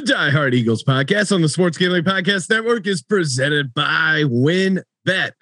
The Die Hard Eagles podcast on the Sports Gambling Podcast Network is presented by WynnBET.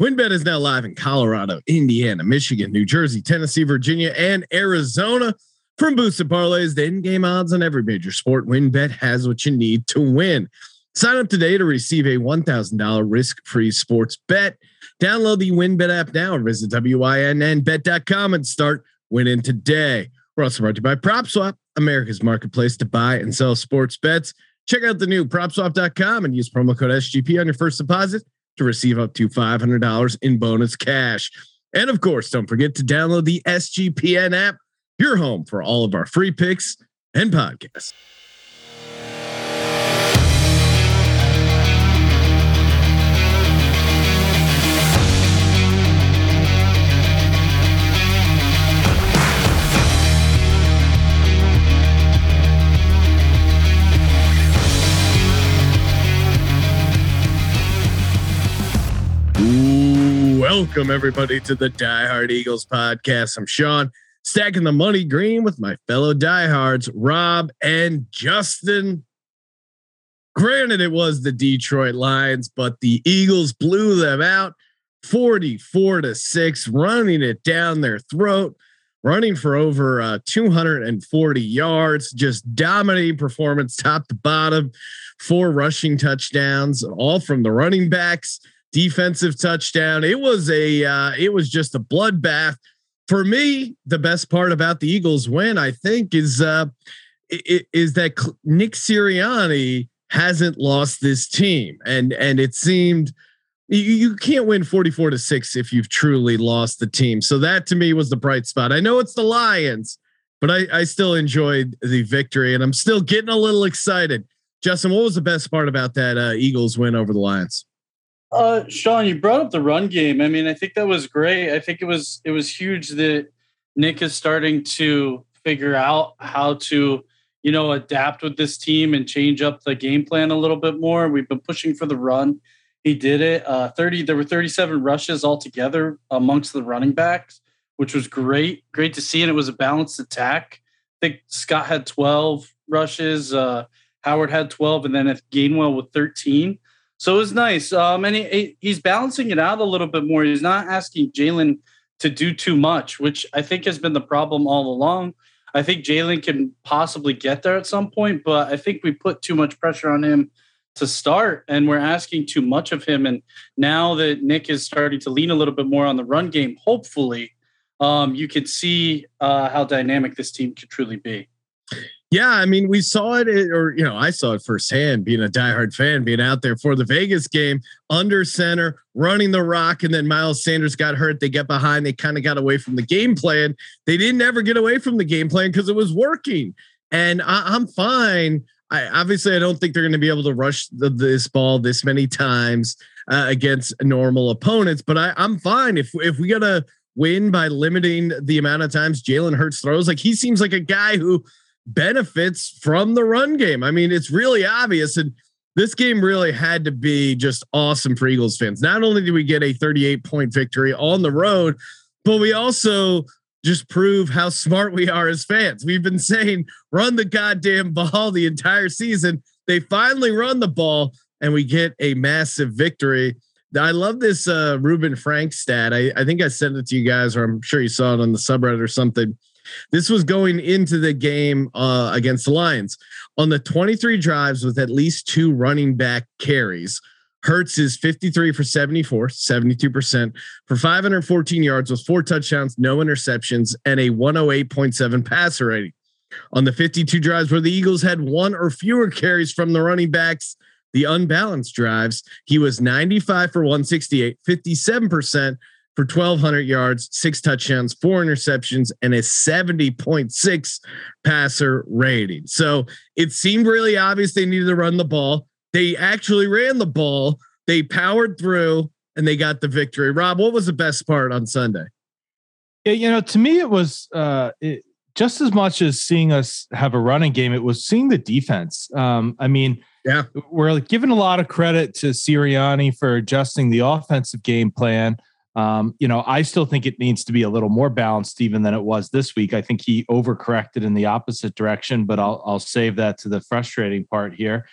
WynnBET is now live in Colorado, Indiana, Michigan, New Jersey, Tennessee, Virginia, and Arizona. From boosted parlays to in-game odds on every major sport, WynnBET has what you need to win. Sign up today to receive a $1,000 risk-free sports bet. Download the WynnBET app now or visit wynnbet.com and start winning today. We're also brought to you by PropSwap. America's marketplace to buy and sell sports bets. Check out the new propswap.com and use promo code SGP on your first deposit to receive up to $500 in bonus cash. And of course, don't forget to download the SGPN app, your home for all of our free picks and podcasts. Welcome, everybody, to the Die Hard Eagles podcast. I'm Sean, stacking the money green with my fellow diehards, Rob and Justin. Granted, it was the Detroit Lions, but the Eagles blew them out 44 to 6, running it down their throat, running for over uh, 240 yards, just dominating performance top to bottom, four rushing touchdowns, all from the running backs defensive touchdown. It was a uh, it was just a bloodbath. For me, the best part about the Eagles win, I think, is uh, is that Nick Sirianni hasn't lost this team, and and it seemed you, you can't win 44 to 6 if you've truly lost the team. So that to me was the bright spot. I know it's the Lions, but I, I still enjoyed the victory and I'm still getting a little excited. Justin, what was the best part about that uh, Eagles win over the Lions? Uh, Sean, you brought up the run game. I mean, I think that was great. I think it was it was huge that Nick is starting to figure out how to, you know, adapt with this team and change up the game plan a little bit more. We've been pushing for the run. He did it. Uh, 30, there were 37 rushes altogether amongst the running backs, which was great. Great to see. And it was a balanced attack. I think Scott had 12 rushes, uh, Howard had 12, and then Gainwell with 13. So it was nice. Um, and he, he's balancing it out a little bit more. He's not asking Jalen to do too much, which I think has been the problem all along. I think Jalen can possibly get there at some point, but I think we put too much pressure on him to start and we're asking too much of him. And now that Nick is starting to lean a little bit more on the run game, hopefully, um, you can see uh, how dynamic this team could truly be. Yeah, I mean, we saw it, or you know, I saw it firsthand. Being a diehard fan, being out there for the Vegas game, under center, running the rock, and then Miles Sanders got hurt. They get behind. They kind of got away from the game plan. They didn't ever get away from the game plan because it was working. And I, am fine. I obviously I don't think they're going to be able to rush the, this ball this many times uh, against normal opponents. But I, I'm fine if if we gotta win by limiting the amount of times Jalen Hurts throws. Like he seems like a guy who benefits from the run game. I mean, it's really obvious. And this game really had to be just awesome for Eagles fans. Not only did we get a 38 point victory on the road, but we also just prove how smart we are as fans. We've been saying run the goddamn ball the entire season. They finally run the ball and we get a massive victory. I love this uh Reuben Frank stat. I, I think I sent it to you guys, or I'm sure you saw it on the subreddit or something. This was going into the game uh, against the Lions. On the 23 drives with at least two running back carries, Hurts is 53 for 74, 72% for 514 yards with four touchdowns, no interceptions, and a 108.7 passer rating. On the 52 drives where the Eagles had one or fewer carries from the running backs, the unbalanced drives, he was 95 for 168, 57% for 1,200 yards, six touchdowns, four interceptions, and a 70.6 passer rating. So it seemed really obvious they needed to run the ball. They actually ran the ball, they powered through, and they got the victory. Rob, what was the best part on Sunday? Yeah, you know, to me, it was uh, it, just as much as seeing us have a running game, it was seeing the defense. Um, I mean, yeah, we're giving a lot of credit to Sirianni for adjusting the offensive game plan Um, you know, I still think it needs to be a little more balanced even than it was this week. I think he overcorrected in the opposite direction, but I'll I'll save that to the frustrating part here.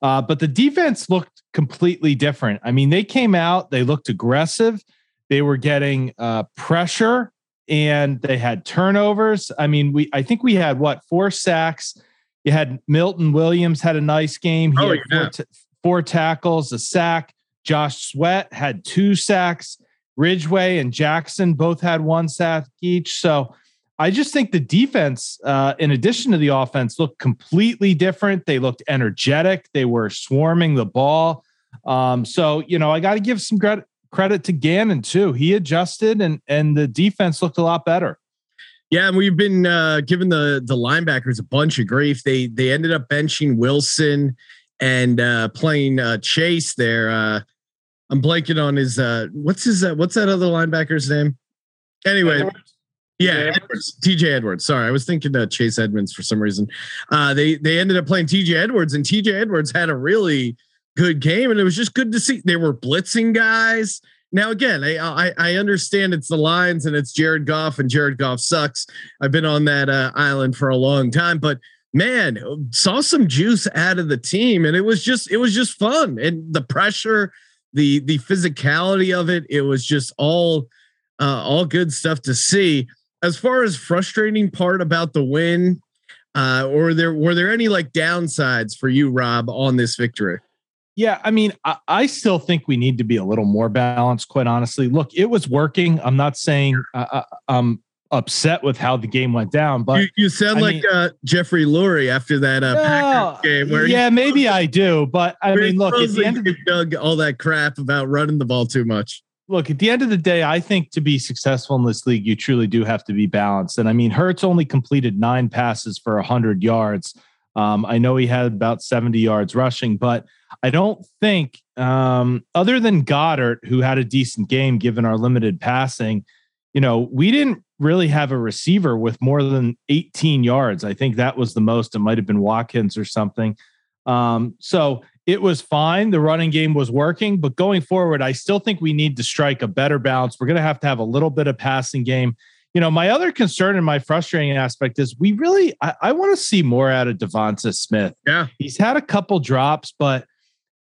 Uh, but the defense looked completely different. I mean, they came out, they looked aggressive, they were getting uh, pressure, and they had turnovers. I mean, we I think we had what four sacks. You had Milton Williams had a nice game. He oh, had yeah. four, t- four tackles, a sack. Josh Sweat had two sacks. Ridgeway and Jackson both had one sack each. So I just think the defense, uh, in addition to the offense, looked completely different. They looked energetic. They were swarming the ball. Um, so you know, I got to give some credit credit to Gannon too. He adjusted, and and the defense looked a lot better. Yeah, and we've been uh, giving the the linebackers a bunch of grief. They they ended up benching Wilson and uh, playing uh, Chase there. I'm blanking on his uh what's his uh, what's that other linebacker's name? Anyway, Edwards? yeah, TJ Edwards. TJ Edwards. Sorry, I was thinking uh, Chase Edmonds for some reason. Uh they they ended up playing TJ Edwards and TJ Edwards had a really good game and it was just good to see they were blitzing guys. Now again, I I, I understand it's the Lions and it's Jared Goff and Jared Goff sucks. I've been on that uh, island for a long time, but man, saw some juice out of the team and it was just it was just fun and the pressure the the physicality of it it was just all uh, all good stuff to see as far as frustrating part about the win uh or there were there any like downsides for you rob on this victory Yeah, I mean, I, I still think we need to be a little more balanced. Quite honestly, look, it was working. I'm not saying uh, uh, I'm upset with how the game went down, but you, you sound I like mean- uh jeffrey lurie after that uh Packers game where yeah, maybe I do, but I mean, look, at the end of the Doug all that crap about running the ball too much. look, at the end of the day, I think to be successful in this league, you truly do have to be balanced. And I mean, Hurts only completed nine passes for 100 yards. Um, I know he had about 70 yards rushing, but I don't think, um, other than Goedert, who had a decent game given our limited passing, you know, we didn't really have a receiver with more than 18 yards. I think that was the most. It might have been Watkins or something. Um, so it was fine. The running game was working, but going forward, I still think we need to strike a better balance. We're going to have to have a little bit of passing game. You know, my other concern and my frustrating aspect is we really, I, I want to see more out of Devonta Smith. Yeah. He's had a couple drops, but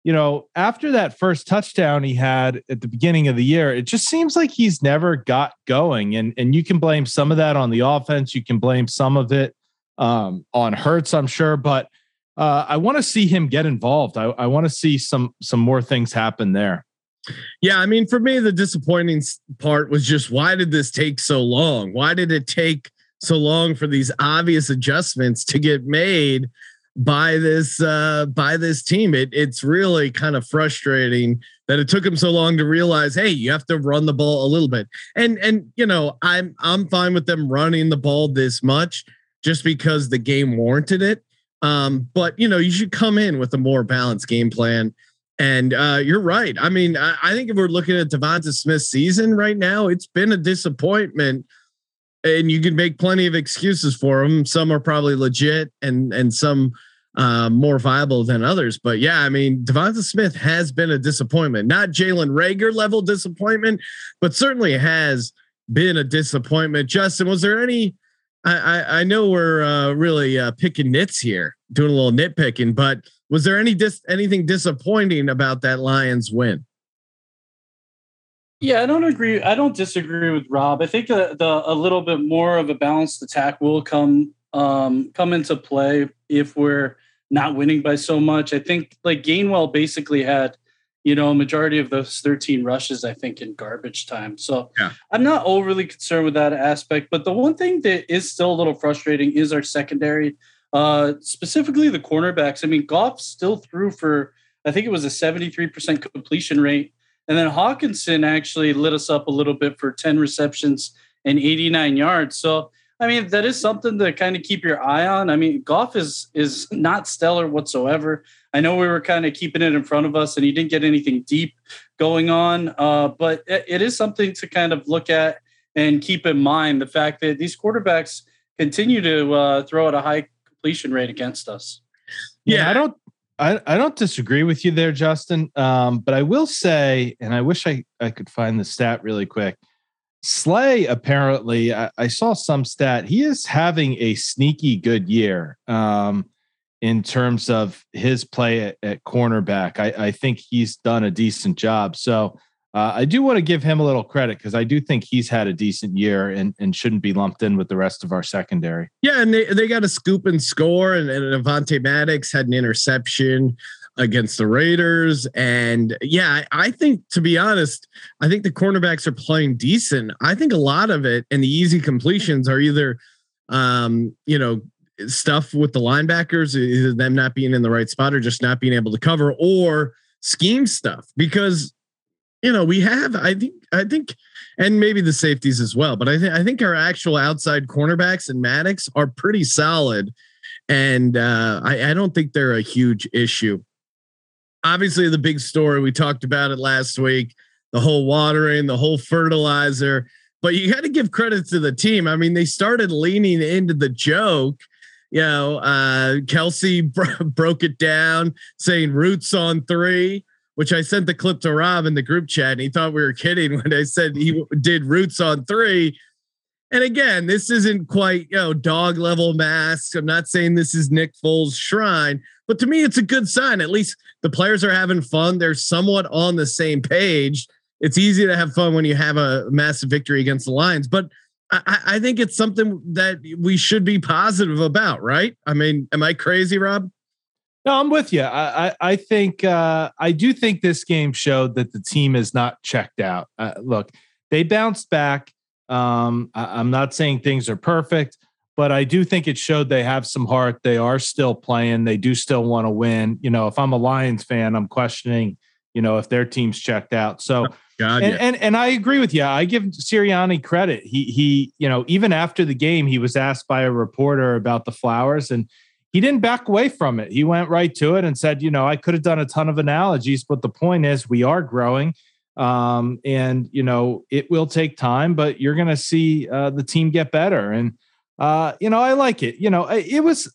you know, after that first touchdown he had at the beginning of the year, it just seems like he's never got going. And and you can blame some of that on the offense. You can blame some of it um, on Hurts, I'm sure. But uh, I want to see him get involved. I, I want to see some some more things happen there. Yeah, I mean, for me, the disappointing part was just why did this take so long? Why did it take so long for these obvious adjustments to get made by this uh by this team? It it's really kind of frustrating that it took them so long to realize, hey, you have to run the ball a little bit. And and you know, I'm I'm fine with them running the ball this much just because the game warranted it. Um, but you know, you should come in with a more balanced game plan. And uh, you're right. I mean, I, I think if we're looking at Devonta Smith's season right now, it's been a disappointment. And you can make plenty of excuses for him. Some are probably legit, and and some uh, more viable than others. But yeah, I mean, Devonta Smith has been a disappointment. Not Jalen Reagor level disappointment, but certainly has been a disappointment. Justin, was there any? I I, know we're uh, really uh, picking nits here, doing a little nitpicking, but was there any dis anything disappointing about that Lions win? Yeah, I don't agree. I don't disagree with Rob. I think the, the a little bit more of a balanced attack will come um, come into play if we're not winning by so much. I think like Gainwell basically had, you know, a majority of those 13 rushes, I think, in garbage time. So Yeah. I'm not overly concerned with that aspect. But the one thing that is still a little frustrating is our secondary, uh, specifically the cornerbacks. I mean, Goff still threw for I think it was a 73% completion rate. And then Hockenson actually lit us up a little bit for 10 receptions and 89 yards. So, I mean, that is something to kind of keep your eye on. I mean, Goff is is not stellar whatsoever. I know we were kind of keeping it in front of us and he didn't get anything deep going on, uh, but it, it is something to kind of look at and keep in mind the fact that these quarterbacks continue to uh, throw at a high completion rate against us. Yeah, I don't I, I don't disagree with you there, Justin. Um, but I will say, and I wish I, I could find the stat really quick. Slay apparently, I, I saw some stat. He is having a sneaky good year um, in terms of his play at, at cornerback. I, I, think he's done a decent job. So uh, I do want to give him a little credit because I do think he's had a decent year and, and shouldn't be lumped in with the rest of our secondary. Yeah, and they, they got a scoop and score, and, and Avonte Maddox had an interception against the Raiders. And yeah, I think to be honest, I think the cornerbacks are playing decent. I think a lot of it and the easy completions are either um, you know, stuff with the linebackers, either them not being in the right spot or just not being able to cover, or scheme stuff. Because you know, we have, I think, I think, and maybe the safeties as well, but I think I think our actual outside cornerbacks and Maddox are pretty solid. And uh, I, I don't think they're a huge issue obviously the big story we talked about it last week the whole watering the whole fertilizer but you got to give credit to the team. I mean they started leaning into the joke you know uh kelce bro- broke it down saying roots on three which i sent the clip to rob in the group chat and he thought we were kidding when i said he did roots on three and again, this isn't quite, you know, dog level masks. I'm not saying this is Nick Foles' shrine, but to me, it's a good sign. At least the players are having fun. They're somewhat on the same page. It's easy to have fun when you have a massive victory against the Lions, but I, I think it's something that we should be positive about, right? I mean, am I crazy, Rob? No, I'm with you. I, I, I think uh, I do think this game showed that the team is not checked out. Uh, look, they bounced back um, I, am not saying things are perfect, but I do think it showed they have some heart. They are still playing. They do still want to win. You know, if I'm a Lions fan, I'm questioning, you know, if their team's checked out. So, God, and, yeah. and, and I agree with you. I give Sirianni credit. He he, you know, even after the game, he was asked by a reporter about the flowers, and he didn't back away from it. He went right to it and said, you know, I could have done a ton of analogies, but the point is, we are growing. Um, and you know it will take time, but you're going to see uh, the team get better. And uh, you know I like it. You know it was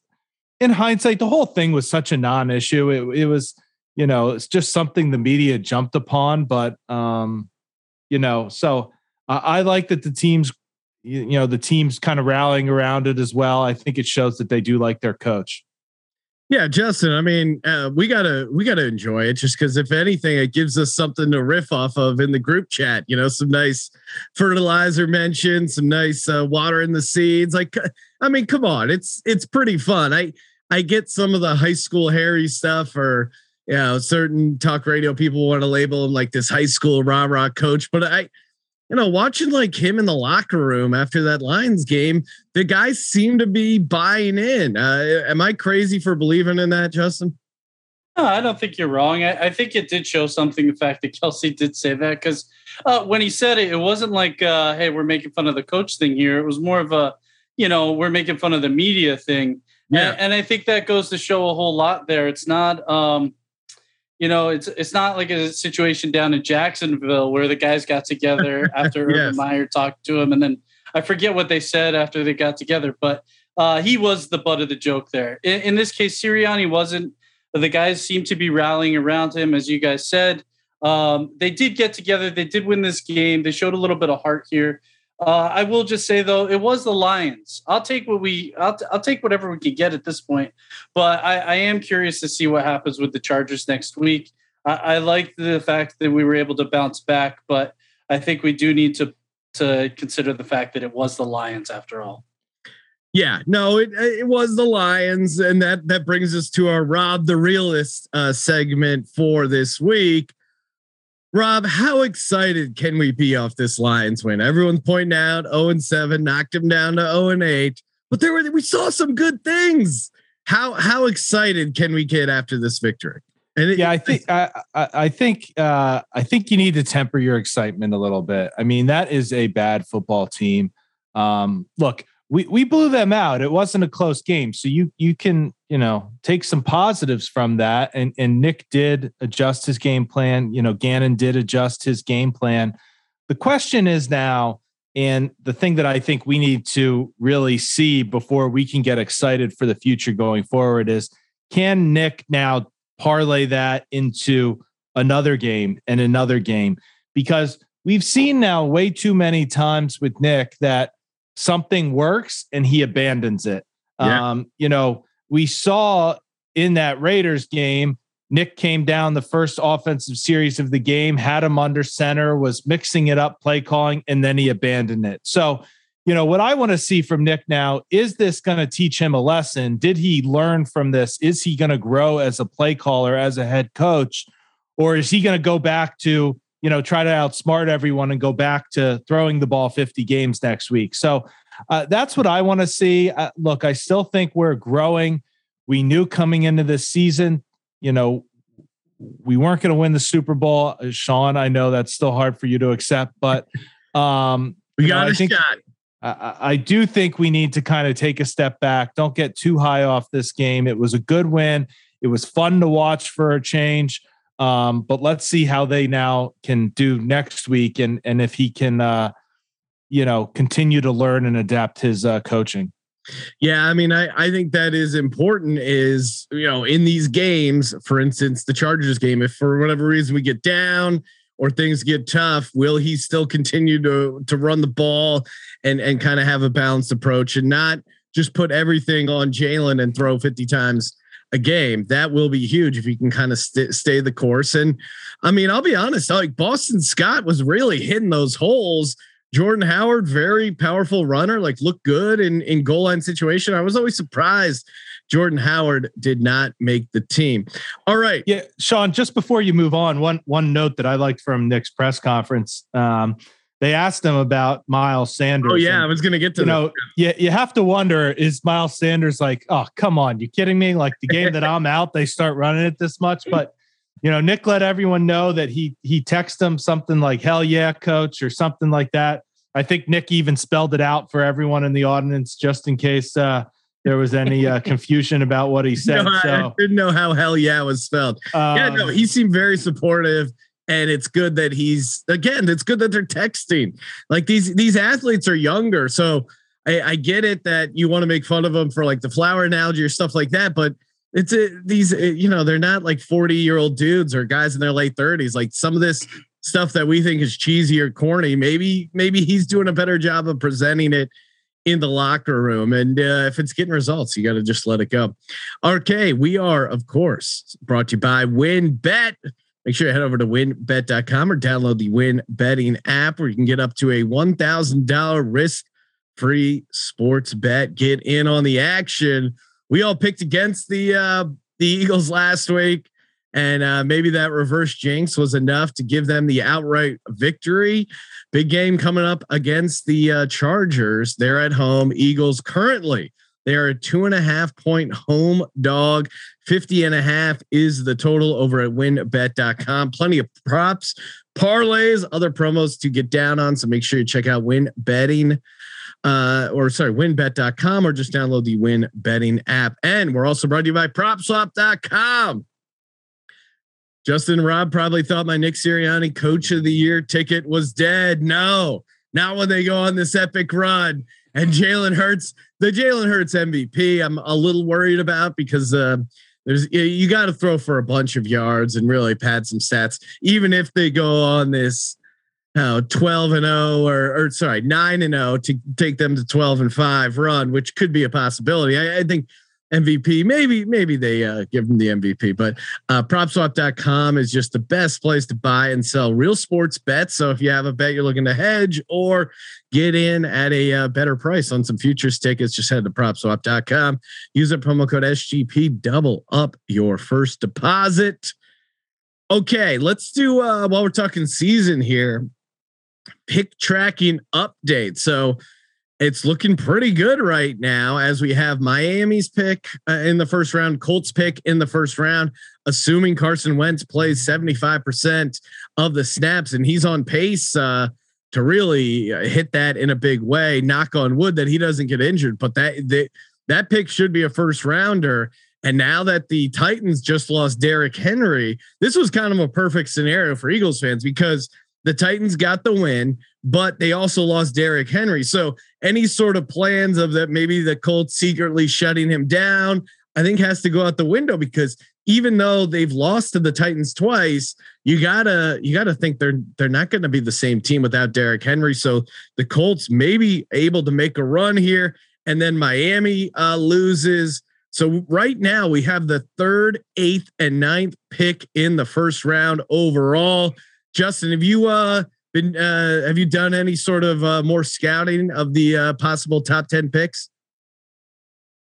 in hindsight the whole thing was such a non-issue. It, it was you know it's just something the media jumped upon, but um, you know so I, like that the teams you, you know the teams kind of rallying around it as well. I think it shows that they do like their coach. Yeah, Justin. I mean, uh, we gotta we gotta enjoy it just because if anything, it gives us something to riff off of in the group chat. You know, some nice fertilizer mention, some nice uh, water in the seeds. Like, I mean, come on, it's it's pretty fun. I I get some of the high school Harry stuff, or you know, certain talk radio people want to label him like this high school rah rah coach, but I you know, watching like him in the locker room after that Lions game, the guys seem to be buying in. Uh, am I crazy for believing in that, Justin? No, I don't think you're wrong. I, I think it did show something. The fact that Kelce did say that because uh, when he said it, it wasn't like, uh, "Hey, we're making fun of the coach" thing here. It was more of a, you know, we're making fun of the media thing. Yeah. And, and I think that goes to show a whole lot there. It's not, um, you know, it's it's not like a situation down in Jacksonville where the guys got together after yes. Urban Meyer talked to him, and then I forget what they said after they got together, but uh, he was the butt of the joke there. In, in, this case, Sirianni wasn't. The guys seemed to be rallying around him, as you guys said. Um, they did get together. They did win this game. They showed a little bit of heart here. Uh, I will just say though, it was the Lions. I'll take what we, I'll, t- I'll take whatever we can get at this point. But I, I, am curious to see what happens with the Chargers next week. I, I like the fact that we were able to bounce back, but I think we do need to to consider the fact that it was the Lions after all. Yeah, no, it it was the Lions, and that that brings us to our Rob the Realist uh, segment for this week. Rob, how excited can we be off this Lions win? Everyone's pointing out 0 and 7, knocked him down to 0 and 8, but there were we saw some good things. How how excited can we get after this victory? And it, yeah, I think I, I think uh, I think you need to temper your excitement a little bit. I mean, that is a bad football team. Um, look, we we blew them out. It wasn't a close game, so you you can you know take some positives from that. And and Nick did adjust his game plan. You know, Gannon did adjust his game plan. The question is now, and the thing that I think we need to really see before we can get excited for the future going forward is, can Nick now parlay that into another game and another game because we've seen now way too many times with Nick that something works and he abandons it. Yeah. Um, you know, we saw in that Raiders game, Nick came down the first offensive series of the game, had him under center, was mixing it up, play calling, and then he abandoned it. So, you know, what I want to see from Nick now is this going to teach him a lesson? Did he learn from this? Is he going to grow as a play caller, as a head coach? Or is he going to go back to, you know, try to outsmart everyone and go back to throwing the ball 50 games next week? So uh, that's what I want to see. Uh, look, I still think we're growing. We knew coming into this season, you know, we weren't going to win the Super Bowl. Uh, Sean, I know that's still hard for you to accept, but um, we got know, a I think, shot. I, I do think we need to kind of take a step back. Don't get too high off this game. It was a good win. It was fun to watch for a change. Um, but let's see how they now can do next week, and and if he can, uh, you know, continue to learn and adapt his uh, coaching. Yeah, I mean, I, I think that is important. Is you know, in these games, for instance, the Chargers game, if for whatever reason we get down or things get tough, will he still continue to to run the ball and and kind of have a balanced approach and not just put everything on Jalen and throw 50 times a game? That will be huge if you can kind of st- stay the course. And I mean, I'll be honest, like Boston Scott was really hitting those holes Jordan Howard, very powerful runner, like looked good in in goal line situation. I was always surprised Jordan Howard did not make the team. All right, yeah, Sean. Just before you move on, one one note that I liked from Nick's press conference. Um, they asked him about Miles Sanders. Oh yeah, and, I was going to get to you that. know. Yeah, you have to wonder: Is Miles Sanders like, oh come on, you kidding me? Like the game that I'm out, they start running it this much, but you know, Nick let everyone know that he he texted him something like "Hell yeah, coach" or something like that. I think Nick even spelled it out for everyone in the audience just in case uh, there was any uh, confusion about what he said. No, so I didn't know how "hell yeah" was spelled. Um, yeah, no, he seemed very supportive, and it's good that he's again. It's good that they're texting. Like these these athletes are younger, so I, I get it that you want to make fun of them for like the flower analogy or stuff like that, but it's a, these you know they're not like 40 year old dudes or guys in their late 30s like some of this stuff that we think is cheesy or corny maybe maybe he's doing a better job of presenting it in the locker room and uh, if it's getting results you got to just let it go okay we are of course brought to you by WynnBET make sure you head over to wynnbet.com or download the win betting app where you can get up to a $1000 risk free sports bet get in on the action we all picked against the uh, the Eagles last week, and uh, maybe that reverse jinx was enough to give them the outright victory. Big game coming up against the uh, Chargers. They're at home. Eagles currently they are a two and a half point home dog. 50 and a half is the total over at wynnbet.com. Plenty of props, parlays, other promos to get down on. So make sure you check out win betting uh, or sorry, wynnbet.com or just download the win betting app. And we're also brought to you by propswap.com. Justin Rob probably thought my Nick Sirianni coach of the year ticket was dead. No, not when they go on this epic run. And Jalen Hurts, the Jalen Hurts MVP, I'm a little worried about because uh, there's you got to throw for a bunch of yards and really pad some stats, even if they go on this uh, 12 and 0 or, or sorry 9 and 0 to take them to 12 and 5 run which could be a possibility. I, I think mvp maybe maybe they uh, give them the mvp but uh, propswap.com is just the best place to buy and sell real sports bets. So if you have a bet you're looking to hedge or get in at a uh, better price on some futures tickets just head to propswap.com use the promo code sgp double up your first deposit. Okay, let's do uh while we're talking season here pick tracking update. So it's looking pretty good right now as we have Miami's pick uh, in the first round, Colts pick in the first round, assuming Carson Wentz plays 75% of the snaps and he's on pace uh, to really uh, hit that in a big way. Knock on wood that he doesn't get injured, but that they, that pick should be a first rounder. And now that the Titans just lost Derrick Henry, this was kind of a perfect scenario for Eagles fans because – the Titans got the win, but they also lost Derrick Henry. So any sort of plans of that maybe the Colts secretly shutting him down, I think has to go out the window because even though they've lost to the Titans twice, you gotta you gotta think they're they're not to be the same team without Derrick Henry. So the Colts may be able to make a run here, and then Miami uh, loses. So right now we have the third, eighth, and ninth pick in the first round overall. Justin, have you uh been uh have you done any sort of uh more scouting of the uh possible top 10 picks?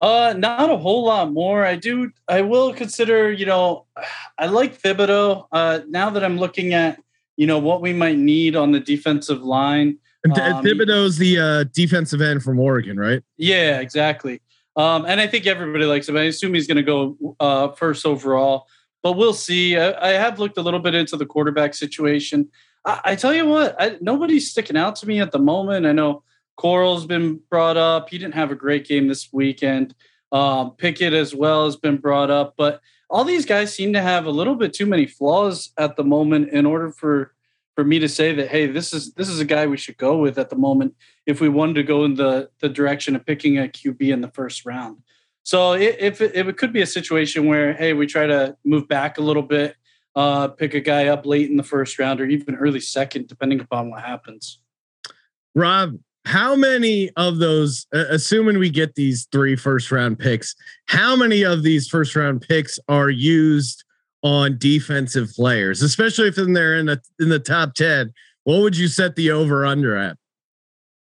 Uh, not a whole lot more. I do. I will consider. You know, I like Thibodeaux. Uh, now that I'm looking at, you know, what we might need on the defensive line. Um, Thibodeaux's the uh, defensive end from Oregon, right? Yeah, exactly. Um, and I think everybody likes him. I assume he's going to go uh, first overall, but we'll see. I, I, have looked a little bit into the quarterback situation. I, I tell you what, I, nobody's sticking out to me at the moment. I know Corral's been brought up. He didn't have a great game this weekend. Um, Pickett as well has been brought up, but all these guys seem to have a little bit too many flaws at the moment in order for for me to say that hey, this is this is a guy we should go with at the moment if we wanted to go in the the direction of picking a QB in the first round. So if it, if it could be a situation where hey, we try to move back a little bit, uh, pick a guy up late in the first round or even early second, depending upon what happens. Rob, how many of those uh, assuming we get these three first round picks how many of these first round picks are used on defensive players especially if they're in the in the top 10 what would you set the over under at?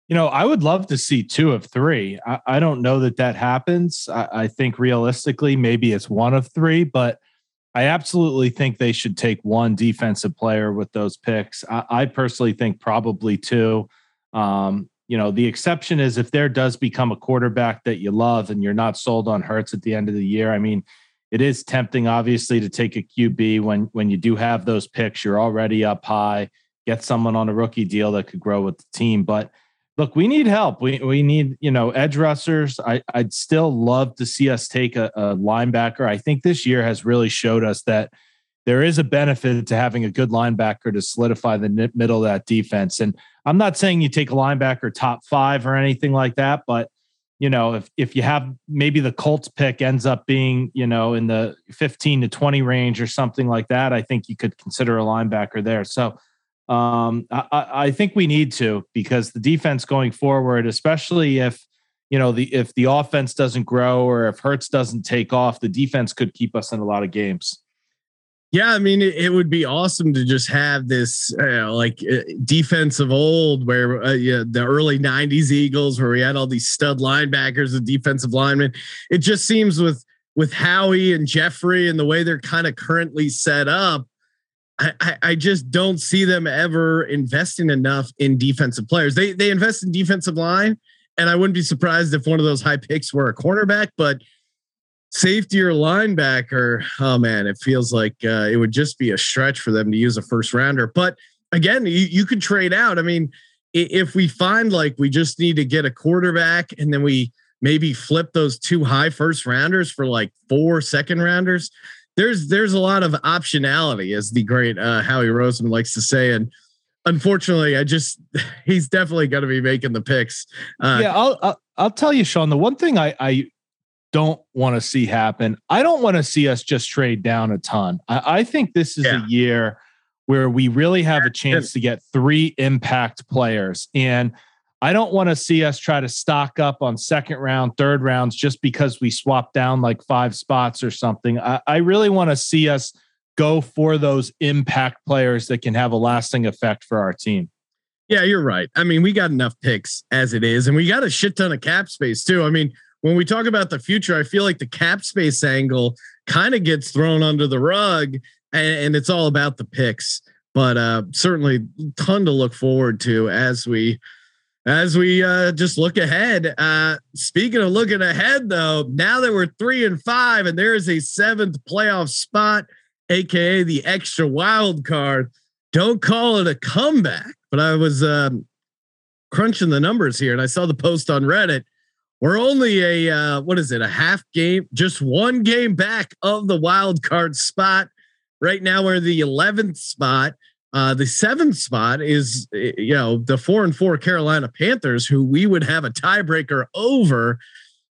You know i would love to see two of three. I, I don't know that that happens. I, I think realistically maybe it's one of three but I absolutely think they should take one defensive player with those picks. I, I personally think probably two. Um, you know, the exception is if there does become a quarterback that you love and you're not sold on Hurts at the end of the year. I mean, it is tempting, obviously, to take a QB when when you do have those picks. You're already up high. Get someone on a rookie deal that could grow with the team. But look, we need help. We we need you know edge rushers. I I'd still love to see us take a, a linebacker. I think this year has really showed us that there is a benefit to having a good linebacker to solidify the middle of that defense. And I'm not saying you take a linebacker top five or anything like that, but you know, if if you have maybe the Colts pick ends up being, you know, in the 15 to 20 range or something like that, I think you could consider a linebacker there. So um, I, I think we need to because the defense going forward, especially if you know the if the offense doesn't grow or if Hurts doesn't take off, the defense could keep us in a lot of games. Yeah, I mean, it, it, would be awesome to just have this uh, like uh, defense of old, where uh, yeah, the early '90s Eagles, where we had all these stud linebackers and defensive linemen. It just seems with with Howie and Jeffrey and the way they're kind of currently set up, I, I, just don't see them ever investing enough in defensive players. They they invest in defensive line, and I wouldn't be surprised if one of those high picks were a cornerback, but safety or linebacker, oh man, it feels like uh, it would just be a stretch for them to use a first rounder. But again, you, you could trade out. I mean, if we find like we just need to get a quarterback and then we maybe flip those two high first rounders for like four second rounders, there's there's a lot of optionality, as the great uh, Howie Roseman likes to say. And unfortunately, I just he's definitely going to be making the picks. Uh, yeah, I'll, I'll I'll tell you, Sean. The one thing I I don't want to see happen. I don't want to see us just trade down a ton. I, I think this is yeah. a year where we really have a chance to get three impact players. And I don't want to see us try to stock up on second round, third rounds just because we swap down like five spots or something. I, I really want to see us go for those impact players that can have a lasting effect for our team. Yeah, you're right. I mean, we got enough picks as it is, and we got a shit ton of cap space too. I mean, when we talk about the future, I feel like the cap space angle kind of gets thrown under the rug, and, and it's all about the picks. But uh, certainly, ton to look forward to as we as we uh, just look ahead. Uh, speaking of looking ahead, though, now that we're three and five, and there is a seventh playoff spot, aka the extra wild card. Don't call it a comeback, but I was um, crunching the numbers here, and I saw the post on Reddit. We're only a uh, what is it? A half game, just one game back of the wild card spot. Right now, we're the eleventh spot. Uh, the seventh spot is you know the four and four Carolina Panthers, who we would have a tiebreaker over.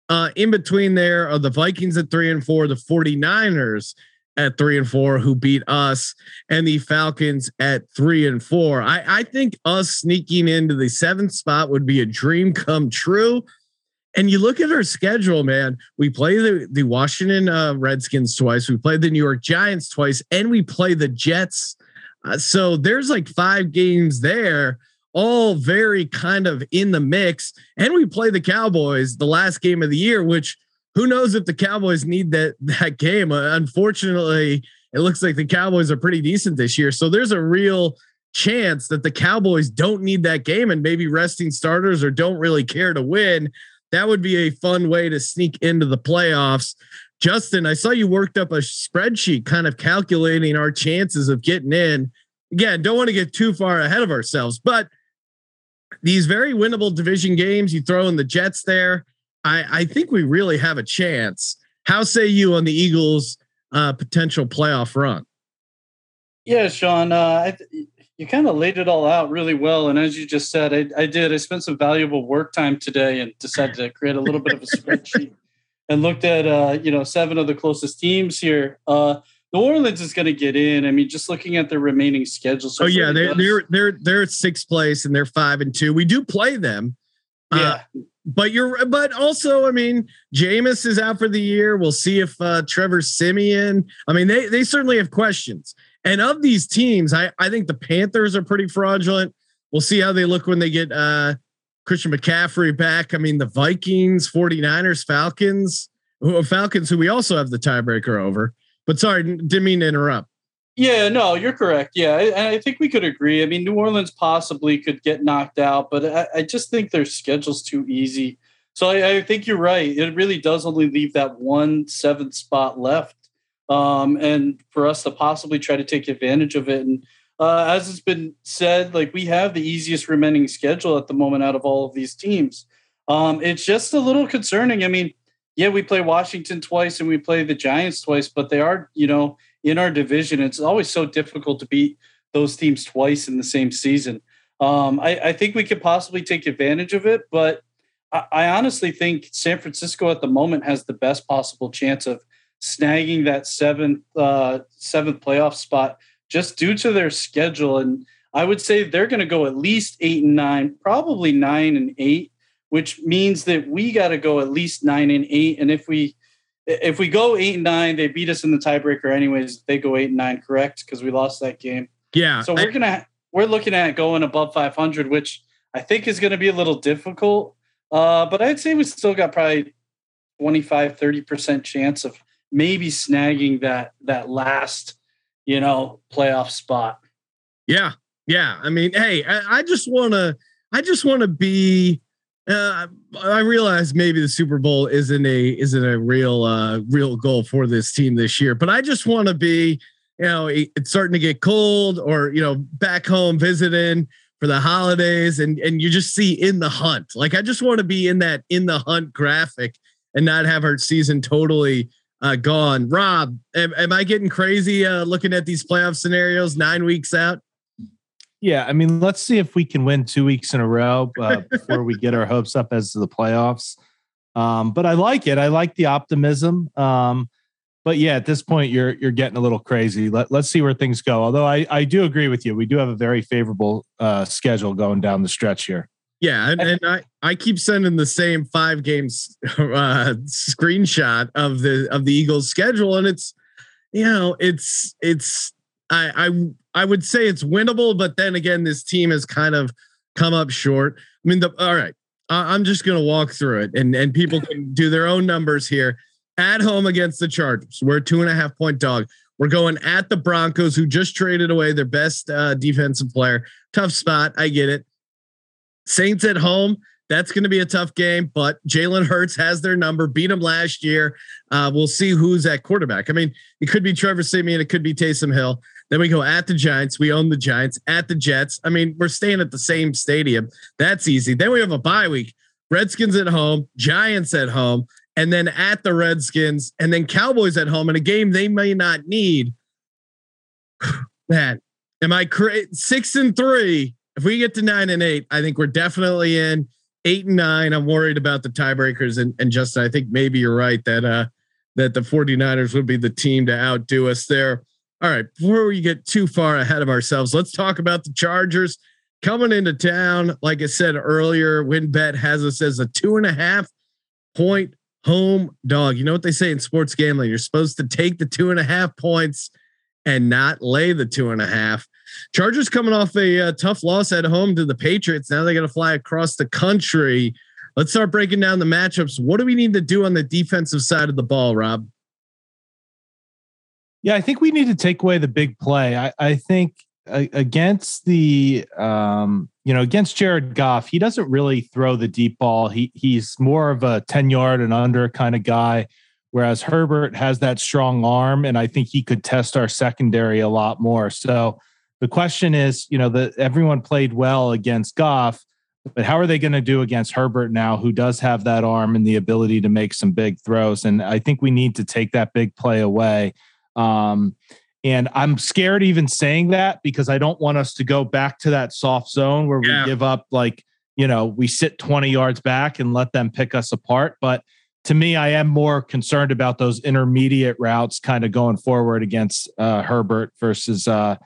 Uh, in between there are the Vikings at three and four, the 49ers at three and four, who beat us, and the Falcons at three and four. I, I think us sneaking into the seventh spot would be a dream come true. And you look at our schedule, man. We play the, the Washington uh, Redskins twice, we play the New York Giants twice, and we play the Jets. Uh, so there's like five games there, all very kind of in the mix. And we play the Cowboys the last game of the year, which who knows if the Cowboys need that that game? Uh, unfortunately, it looks like the Cowboys are pretty decent this year. So there's a real chance that the Cowboys don't need that game and maybe resting starters or don't really care to win. That would be a fun way to sneak into the playoffs. Justin, I saw you worked up a spreadsheet kind of calculating our chances of getting in. Again, don't want to get too far ahead of ourselves, but these very winnable division games, you throw in the Jets there. I, I think we really have a chance. How say you on the Eagles' uh, potential playoff run? Yeah, Sean, uh, I, you kind of laid it all out really well. And as you just said, I, I, did. I spent some valuable work time today and decided to create a little bit of a spreadsheet and looked at uh, you know seven of the closest teams here. Uh, New Orleans is going to get in. I mean, just looking at their remaining schedule. So oh yeah, they're, they're they're they're sixth place and they're five and two. We do play them. Yeah. Uh, but you're but also i mean Jameis is out for the year we'll see if uh trevor Siemian. i mean they they certainly have questions and of these teams i i think the panthers are pretty fraudulent we'll see how they look when they get uh christian mccaffrey back i mean the vikings 49ers falcons who falcons who we also have the tiebreaker over but sorry didn't mean to interrupt yeah, no, you're correct. Yeah, I, I, think we could agree. I mean, New Orleans possibly could get knocked out, but I, I just think their schedule's too easy. So I, I, think you're right. It really does only leave that one seventh spot left, um, and for us to possibly try to take advantage of it. And uh, as it's been said, like we have the easiest remaining schedule at the moment out of all of these teams. Um, it's just a little concerning. I mean, yeah, we play Washington twice and we play the Giants twice, but they are, you know in our division. It's always so difficult to beat those teams twice in the same season. Um, I, I, think we could possibly take advantage of it, but I, I, honestly think San Francisco at the moment has the best possible chance of snagging that seventh uh, seventh playoff spot just due to their schedule. And I would say they're going to go at least eight and nine, probably nine and eight, which means that we got to go at least nine and eight. And if we if we go eight and nine, they beat us in the tiebreaker anyways. They go eight and nine, correct? Because we lost that game. Yeah. So we're I, gonna we're looking at going above 500, which I think is going to be a little difficult. Uh, but I'd say we still got probably 25, 30 percent chance of maybe snagging that that last, you know, playoff spot. Yeah, yeah. I mean, hey, I, just want to, I just want to be uh, I realize maybe the Super Bowl isn't a isn't a real uh, real goal for this team this year, but I just want to be, you know, it's starting to get cold, or you know, back home visiting for the holidays, and and you just see in the hunt. Like I just want to be in that in the hunt graphic and not have our season totally uh, gone. Rob, am, am I getting crazy uh, looking at these playoff scenarios nine weeks out? Yeah, I mean, let's see if we can win two weeks in a row uh, before we get our hopes up as to the playoffs. Um, but I like it. I like the optimism. Um, but yeah, at this point, you're you're getting a little crazy. Let, let's see where things go. Although I I do agree with you, we do have a very favorable uh, schedule going down the stretch here. Yeah, and, and I, I keep sending the same five games uh, screenshot of the of the Eagles schedule, and it's you know it's it's I I I would say it's winnable, but then again, this team has kind of come up short. I mean, the all right. I'm just to walk through it, and and people can do their own numbers here. At home against the Chargers, we're a two and a half point dog. We're going at the Broncos, who just traded away their best uh, defensive player. Tough spot, I get it. Saints at home, that's going to be a tough game, but Jalen Hurts has their number, beat them last year. Uh, we'll see who's at quarterback. I mean, it could be Trevor Siemian, it could be Taysom Hill. Then we go at the Giants. We own the Giants at the Jets. I mean, we're staying at the same stadium. That's easy. Then we have a bye week. Redskins at home, Giants at home, and then at the Redskins, and then Cowboys at home in a game they may not need. Man, am I cra- six and three? If we get to nine and eight, I think we're definitely in eight and nine. I'm worried about the tiebreakers, and, and Justin, I think maybe you're right that uh that the 49ers would be the team to outdo us there. All right, before we get too far ahead of ourselves, let's talk about the Chargers coming into town. Like I said earlier, WynnBET has us as a two and a half point home dog. You know what they say in sports gambling? You're supposed to take the two and a half points and not lay the two and a half. Chargers coming off a uh, tough loss at home to the Patriots. Now they got to fly across the country. Let's start breaking down the matchups. What do we need to do on the defensive side of the ball, Rob? Yeah, I think we need to take away the big play. I, I think uh, against the um, you know against Jared Goff, he doesn't really throw the deep ball. He he's more of a ten yard and under kind of guy. Whereas Herbert has that strong arm, and I think he could test our secondary a lot more. So the question is, you know, that everyone played well against Goff, but how are they going to do against Herbert now, who does have that arm and the ability to make some big throws? And I think we need to take that big play away. Um, and I'm scared even saying that because I don't want us to go back to that soft zone where we give up like, you know, we sit 20 yards back and let them pick us apart. But to me, I am more concerned about those intermediate routes kind of going forward against uh, Herbert versus, uh,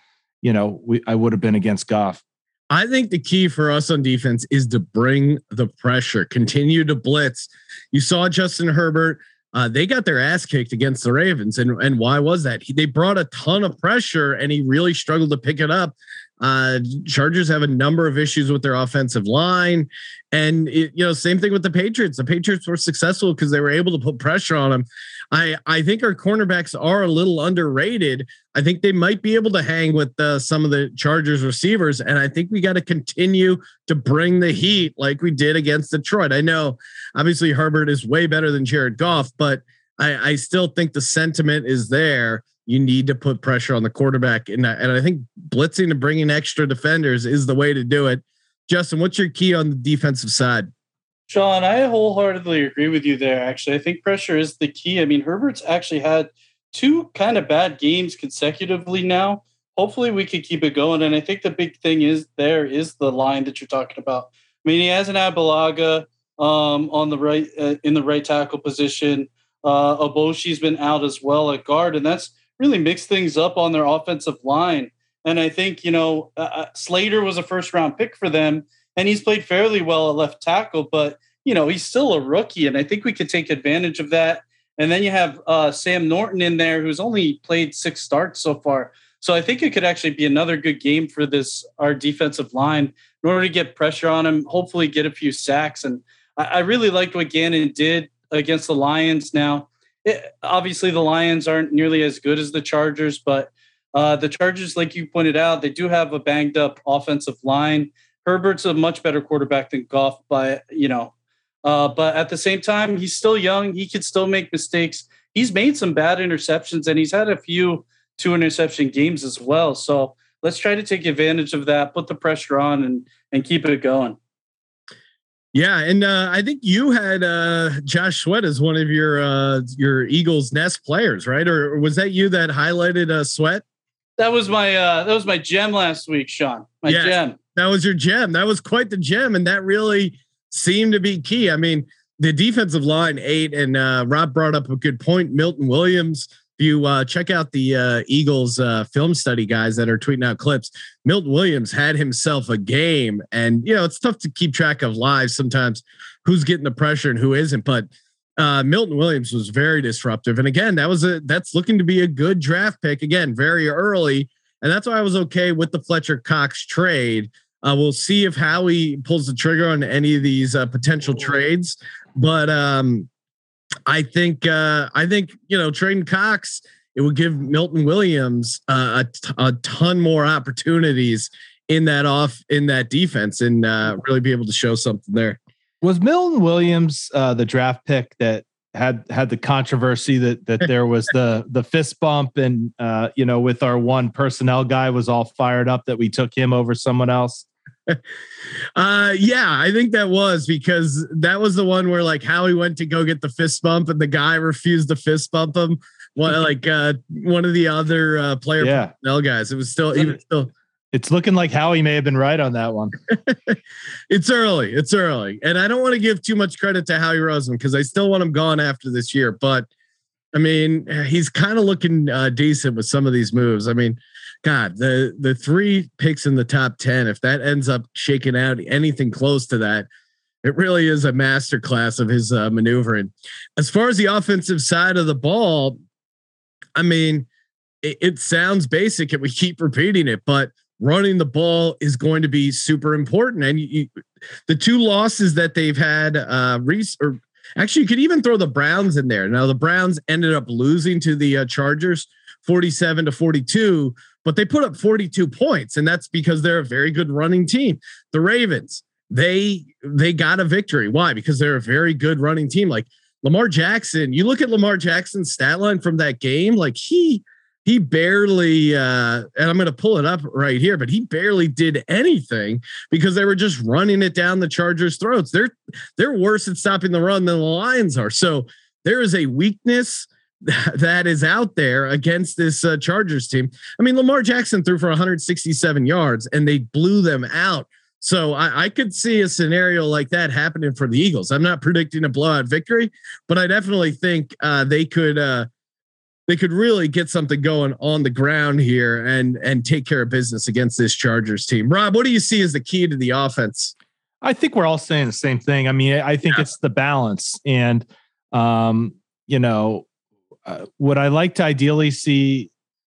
you know, we, I would have been against Goff. I think the key for us on defense is to bring the pressure, continue to blitz. You saw Justin Herbert uh, they got their ass kicked against the Ravens. And, and why was that? He, they brought a ton of pressure and he really struggled to pick it up. Uh, Chargers have a number of issues with their offensive line. And, it, you know, same thing with the Patriots. The Patriots were successful because they were able to put pressure on them. I, I think our cornerbacks are a little underrated. I think they might be able to hang with uh, some of the Chargers receivers. And I think we got to continue to bring the heat like we did against Detroit. I know obviously Herbert is way better than Jared Goff, but I, I still think the sentiment is there you need to put pressure on the quarterback. And, and I think blitzing and bringing extra defenders is the way to do it. Justin, what's your key on the defensive side? Sean, I wholeheartedly agree with you there. Actually, I think pressure is the key. I mean, Herbert's actually had two kind of bad games consecutively now. Hopefully, we could keep it going. And I think the big thing is there is the line that you're talking about. I mean, he has an Abulaga um, on the right uh, in the right tackle position. Uh, Ogbuehi's been out as well at guard, and that's really mix things up on their offensive line. And I think, you know, uh, uh, Slater was a first round pick for them, and he's played fairly well at left tackle, but, you know, he's still a rookie. And I think we could take advantage of that. And then you have uh, Storm Norton in there, who's only played six starts so far. So I think it could actually be another good game for this our defensive line in order to get pressure on him, hopefully get a few sacks. And I, I really liked what Gannon did against the Lions. Now it, obviously the Lions aren't nearly as good as the Chargers, but uh, the Chargers, like you pointed out, they do have a banged up offensive line. Herbert's a much better quarterback than Goff, but you know, uh, but at the same time, he's still young. He could still make mistakes. He's made some bad interceptions, and he's had a few two interception games as well. So let's try to take advantage of that, put the pressure on, and and keep it going. Yeah, and uh, I think you had uh, Josh Sweat as one of your uh, your Eagles Nest players, right? Or was that you that highlighted uh, Sweat? That was my uh, that was my gem last week, Sean. My yeah, gem. That was your gem. That was quite the gem, and that really seemed to be key. I mean, the defensive line ate, and uh, Rob brought up a good point. Milton Williams you uh, check out the uh, Eagles uh, film study guys that are tweeting out clips, Milton Williams had himself a game, and you know it's tough to keep track of live sometimes who's getting the pressure and who isn't. But uh, Milton Williams was very disruptive, and again, that was a that's looking to be a good draft pick again, very early, and that's why I was okay with the Fletcher Cox trade. Uh, we'll see if Howie pulls the trigger on any of these uh, potential trades, but um, I think uh, I think you know trading Cox it would give Milton Williams uh, a, a ton more opportunities in that off in that defense and uh, really be able to show something there. Was Milton Williams uh, the draft pick that had had the controversy that that there was the the fist bump and uh, you know with our one personnel guy was all fired up that we took him over someone else? Uh yeah i think that was because that was the one where like howie went to go get the fist bump and the guy refused to fist bump him. One like uh one of the other uh player yeah. guys. It was still even still it's looking like howie may have been right on that one. It's early. It's early. And i don't want to give too much credit to howie roseman because i still want him gone after this year but I mean, he's kind of looking uh, decent with some of these moves. I mean, God, the the three picks in the top ten, if that ends up shaking out anything close to that, it really is a masterclass of his uh, maneuvering. As far as the offensive side of the ball, I mean, it, it sounds basic and we keep repeating it, but running the ball is going to be super important. And you, the two losses that they've had, uh, Reese, or actually, you could even throw the Browns in there. Now, the Browns ended up losing to the uh, Chargers 47 to 42, but they put up 42 points, and that's because they're a very good running team. The Ravens, they they got a victory. Why? Because they're a very good running team. Like Lamar Jackson, you look at Lamar Jackson's stat line from that game, like he he barely uh and I'm going to pull it up right here, but he barely did anything because they were just running it down the Chargers' throats. They're they're worse at stopping the run than the Lions are. So there is a weakness that is out there against this uh, Chargers team. I mean, Lamar Jackson threw for 167 yards and they blew them out. So I, I, could see a scenario like that happening for the Eagles. I'm not predicting a blowout victory, but I definitely think uh, they could uh, they could really get something going on the ground here and and take care of business against this Chargers team. Rob, what do you see as the key to the offense? I think we're all saying the same thing. I mean, I think yeah. it's the balance, and um, you know, uh, would I like to ideally see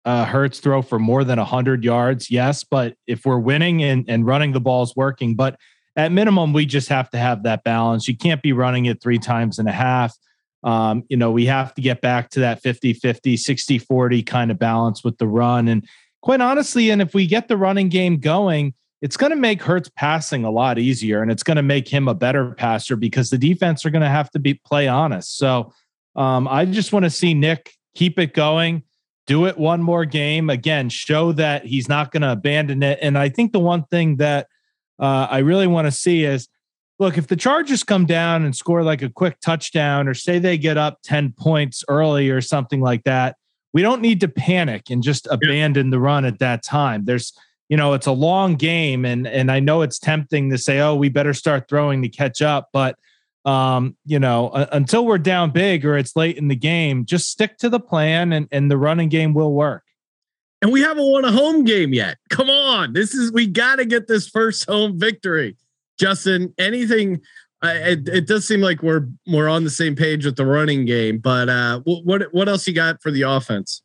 uh, Hurts throw for more than 100 yards? Yes. But if we're winning and, and running the ball is working, but at minimum, we just have to have that balance. You can't be running it three times and a half. Um, you know, we have to get back to that 50 50, 60 40 kind of balance with the run. And quite honestly, and if we get the running game going, it's going to make Hurts passing a lot easier and it's going to make him a better passer because the defense are going to have to be play honest. So um, I just want to see Nick keep it going do it one more game. Again show that he's not going to abandon it. And i think the one thing that uh, i really want to see is look if the chargers come down and score like a quick touchdown or say they get up 10 points early or something like that we don't need to panic and just abandon the run at that time. There's you know it's a long game and and i know it's tempting to say oh we better start throwing to catch up but um, you know, uh, until we're down big or it's late in the game, just stick to the plan and, and the running game will work. And we haven't won a home game yet. Come on. This is, we got to get this first home victory. Justin, anything, uh, it, it, does seem like we're, we're on the same page with the running game, but uh, what, what else you got for the offense?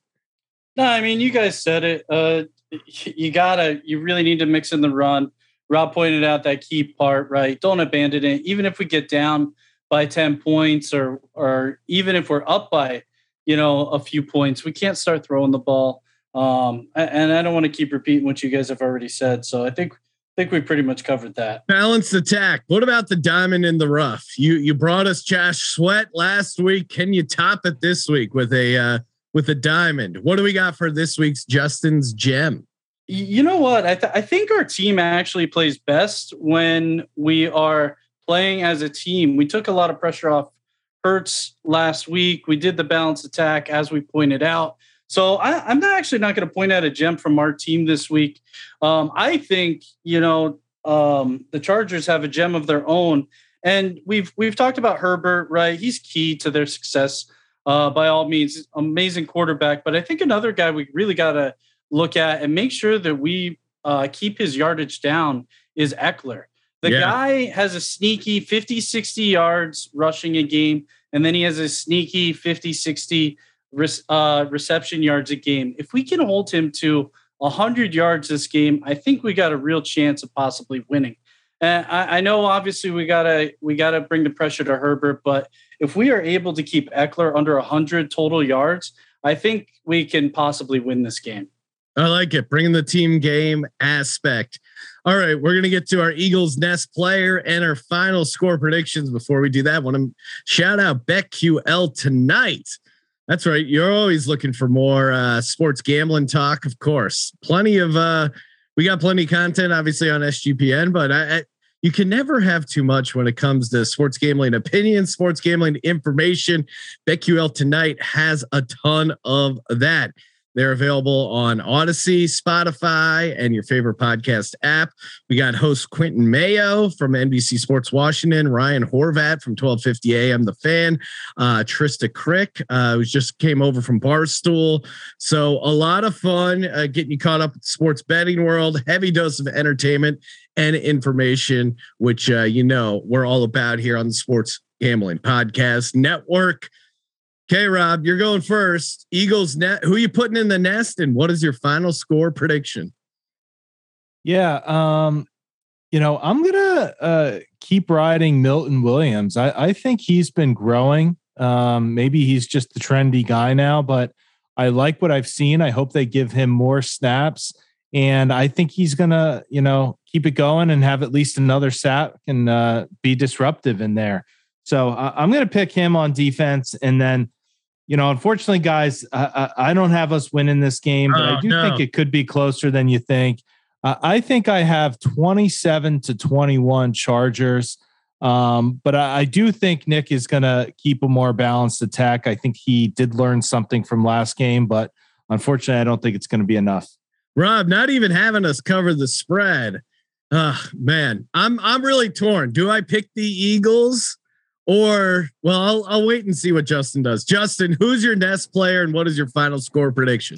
No, I mean, you guys said it. Uh, you gotta, you really need to mix in the run. Rob pointed out that key part, right? Don't abandon it. Even if we get down by 10 points or or even if we're up by, you know, a few points, we can't start throwing the ball. Um, and I don't want to keep repeating what you guys have already said. So I think I think we pretty much covered that. Balanced attack. What about the diamond in the rough? You you brought us Josh Sweat last week. Can you top it this week with a uh, with a diamond? What do we got for this week's Justin's gem? You know what? I, th- I think our team actually plays best when we are playing as a team. We took a lot of pressure off Hurts last week. We did the balance attack, as we pointed out. So I, am not actually not going to point out a gem from our team this week. Um, I think you know um, the Chargers have a gem of their own, and we've we've talked about Herbert, right? He's key to their success. Uh, by all means, amazing quarterback. But I think another guy we really got to look at and make sure that we uh, keep his yardage down is Ekeler. The yeah. guy has a sneaky 50, 60 yards rushing a game, and then he has a sneaky 50, 60 uh, reception yards a game. If we can hold him to 100 yards this game, I think we got a real chance of possibly winning. And I, I know, obviously, we gotta we gotta bring the pressure to Herbert, but if we are able to keep Ekeler under 100 total yards, I think we can possibly win this game. I like it. Bringing the team game aspect. All right, we're gonna get to our Eagles Nest player and our final score predictions. Before we do that, I want to shout out BetQL tonight. That's right. You're always looking for more uh, sports gambling talk, of course. Plenty of uh, we got plenty of content, obviously on SGPN, but I, I, you can never have too much when it comes to sports gambling opinion, sports gambling information. BetQL tonight has a ton of that. They're available on Audacy, Spotify, and your favorite podcast app. We got host Quentin Mayo from NBC Sports Washington, Ryan Horvat from 1250 AM, The Fan, uh, Trista Crick, uh, who just came over from Barstool. So a lot of fun uh, getting you caught up with the sports betting world, heavy dose of entertainment and information, which uh, you know we're all about here on the Sports Gambling Podcast Network. Okay, Rob, you're going first. Eagles net. Who are you putting in the nest, and what is your final score prediction? Yeah, um, you know, I'm gonna uh, keep riding Milton Williams. I, I think he's been growing. Um, maybe he's just the trendy guy now, but I like what I've seen. I hope they give him more snaps, and I think he's gonna, you know, keep it going and have at least another sack and uh, be disruptive in there. So uh, I'm to pick him on defense, and then you know, unfortunately, guys, I, I, don't have us winning this game, but I do no. think it could be closer than you think. Uh, I think I have 27 to 21 Chargers. Um, but I, I, do think Nick is going to keep a more balanced attack. I think he did learn something from last game, but unfortunately, I don't think it's going to be enough. Rob, not even having us cover the spread. Uh, man, I'm I'm really torn. Do I pick the Eagles? Or well, I'll, I'll wait and see what Justin does. Justin, who's your nest player and what is your final score prediction?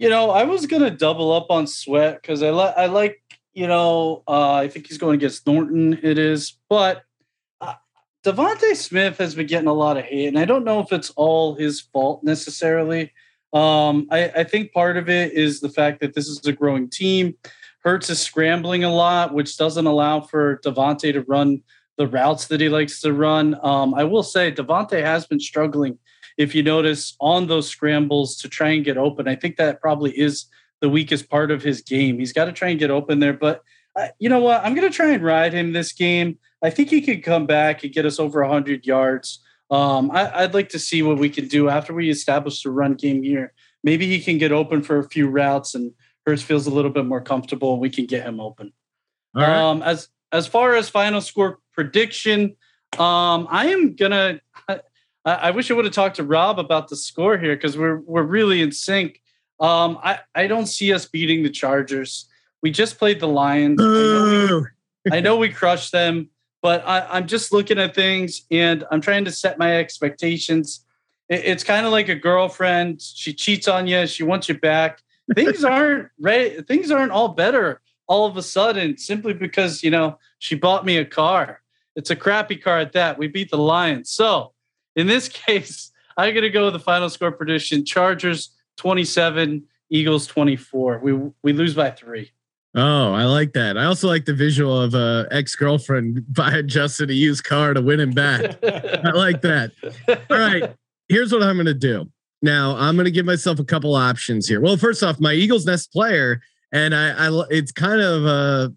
You know, I was gonna double up on Sweat because I like I like you know uh, I think he's going against Norton. It is, but uh, DeVonta Smith has been getting a lot of hate, and I don't know if it's all his fault necessarily. Um, I, I think part of it is the fact that this is a growing team. Hurts is scrambling a lot, which doesn't allow for DeVonta to run the routes that he likes to run. Um, I will say DeVonta has been struggling, if you notice, on those scrambles to try and get open. I think that probably is the weakest part of his game. He's got to try and get open there. But uh, you know what? I'm going to try and ride him this game. I think he could come back and get us over 100 yards. Um, I, would like to see what we can do after we establish the run game here. Maybe he can get open for a few routes and Hurts feels a little bit more comfortable and we can get him open. Um, as as far as final score prediction, um, I am gonna. I, I wish I would have talked to Rob about the score here because we're we're really in sync. Um, I I don't see us beating the Chargers. We just played the Lions. I know, we, I know we crushed them, but I, I'm just looking at things and I'm trying to set my expectations. It, it's kind of like a girlfriend. She cheats on you. She wants you back. Things aren't right. Things aren't all better all of a sudden simply because you know she bought me a car. It's a crappy car at that. We beat the Lions. So in this case, I'm gonna go with the final score prediction: Chargers 27, Eagles 24. We we lose by three. Oh, I like that. I also like the visual of a ex girlfriend buying Justin a used car to win him back. I like that. All right, here's what I'm going to do. Now I'm going to give myself a couple options here. Well, first off, my Eagles Nest player and I, I it's kind of uh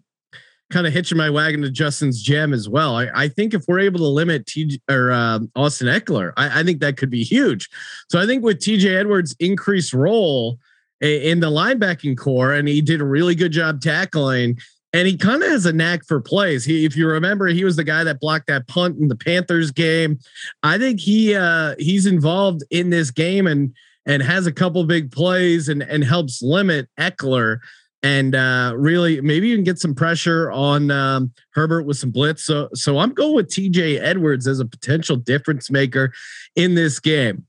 kind of hitching my wagon to Justin's gem as well. I, I think if we're able to limit T or um, Austin Ekeler, I, I, think that could be huge. So I think with TJ Edwards' increased role in the linebacking corps, and he did a really good job tackling. And he kind of has a knack for plays. He, if you remember, he was the guy that blocked that punt in the Panthers game. I think he uh, he's involved in this game and and has a couple big plays and and helps limit Ekeler and uh, really maybe you can get some pressure on um, Herbert with some blitz. So, so I'm going with TJ Edwards as a potential difference maker in this game.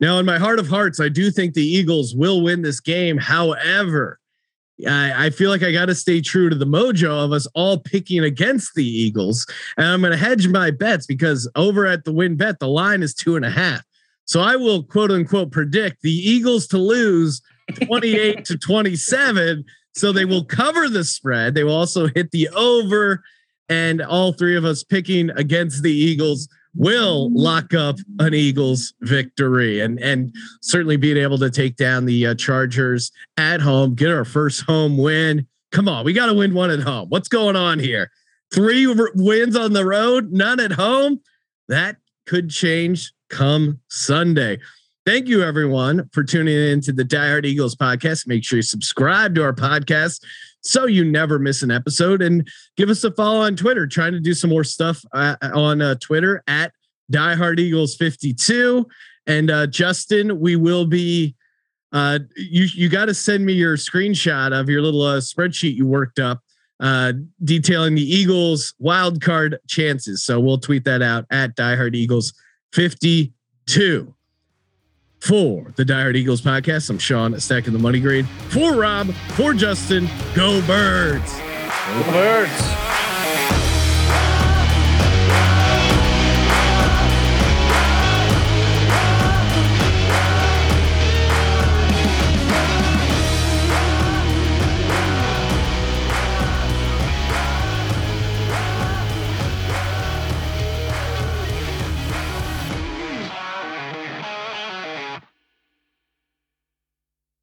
Now, in my heart of hearts, I do think the Eagles will win this game. However, I, I feel like I got to stay true to the mojo of us all picking against the Eagles, and I'm going to hedge my bets because over at the WynnBET, the line is two and a half. So I will quote unquote predict the Eagles to lose 28 to 27. So they will cover the spread. They will also hit the over. And all three of us picking against the Eagles will lock up an Eagles victory and and certainly being able to take down the uh, Chargers at home, get our first home win. Come on, we got to win one at home. What's going on here? Three r- wins on the road, none at home. That could change come Sunday. Thank you, everyone, for tuning in to the Die Hard Eagles podcast. Make sure you subscribe to our podcast so you never miss an episode and give us a follow on Twitter. Trying to do some more stuff uh, on uh, Twitter at Die Hard Eagles 52. And uh, Justin, we will be Uh, you you got to send me your screenshot of your little uh, spreadsheet you worked up uh, detailing the Eagles wild card chances. So we'll tweet that out at Die Hard Eagles 52. For the Diehard Eagles podcast, I'm Sean stacking the money grade. For Rob, for Justin, go birds. Go birds.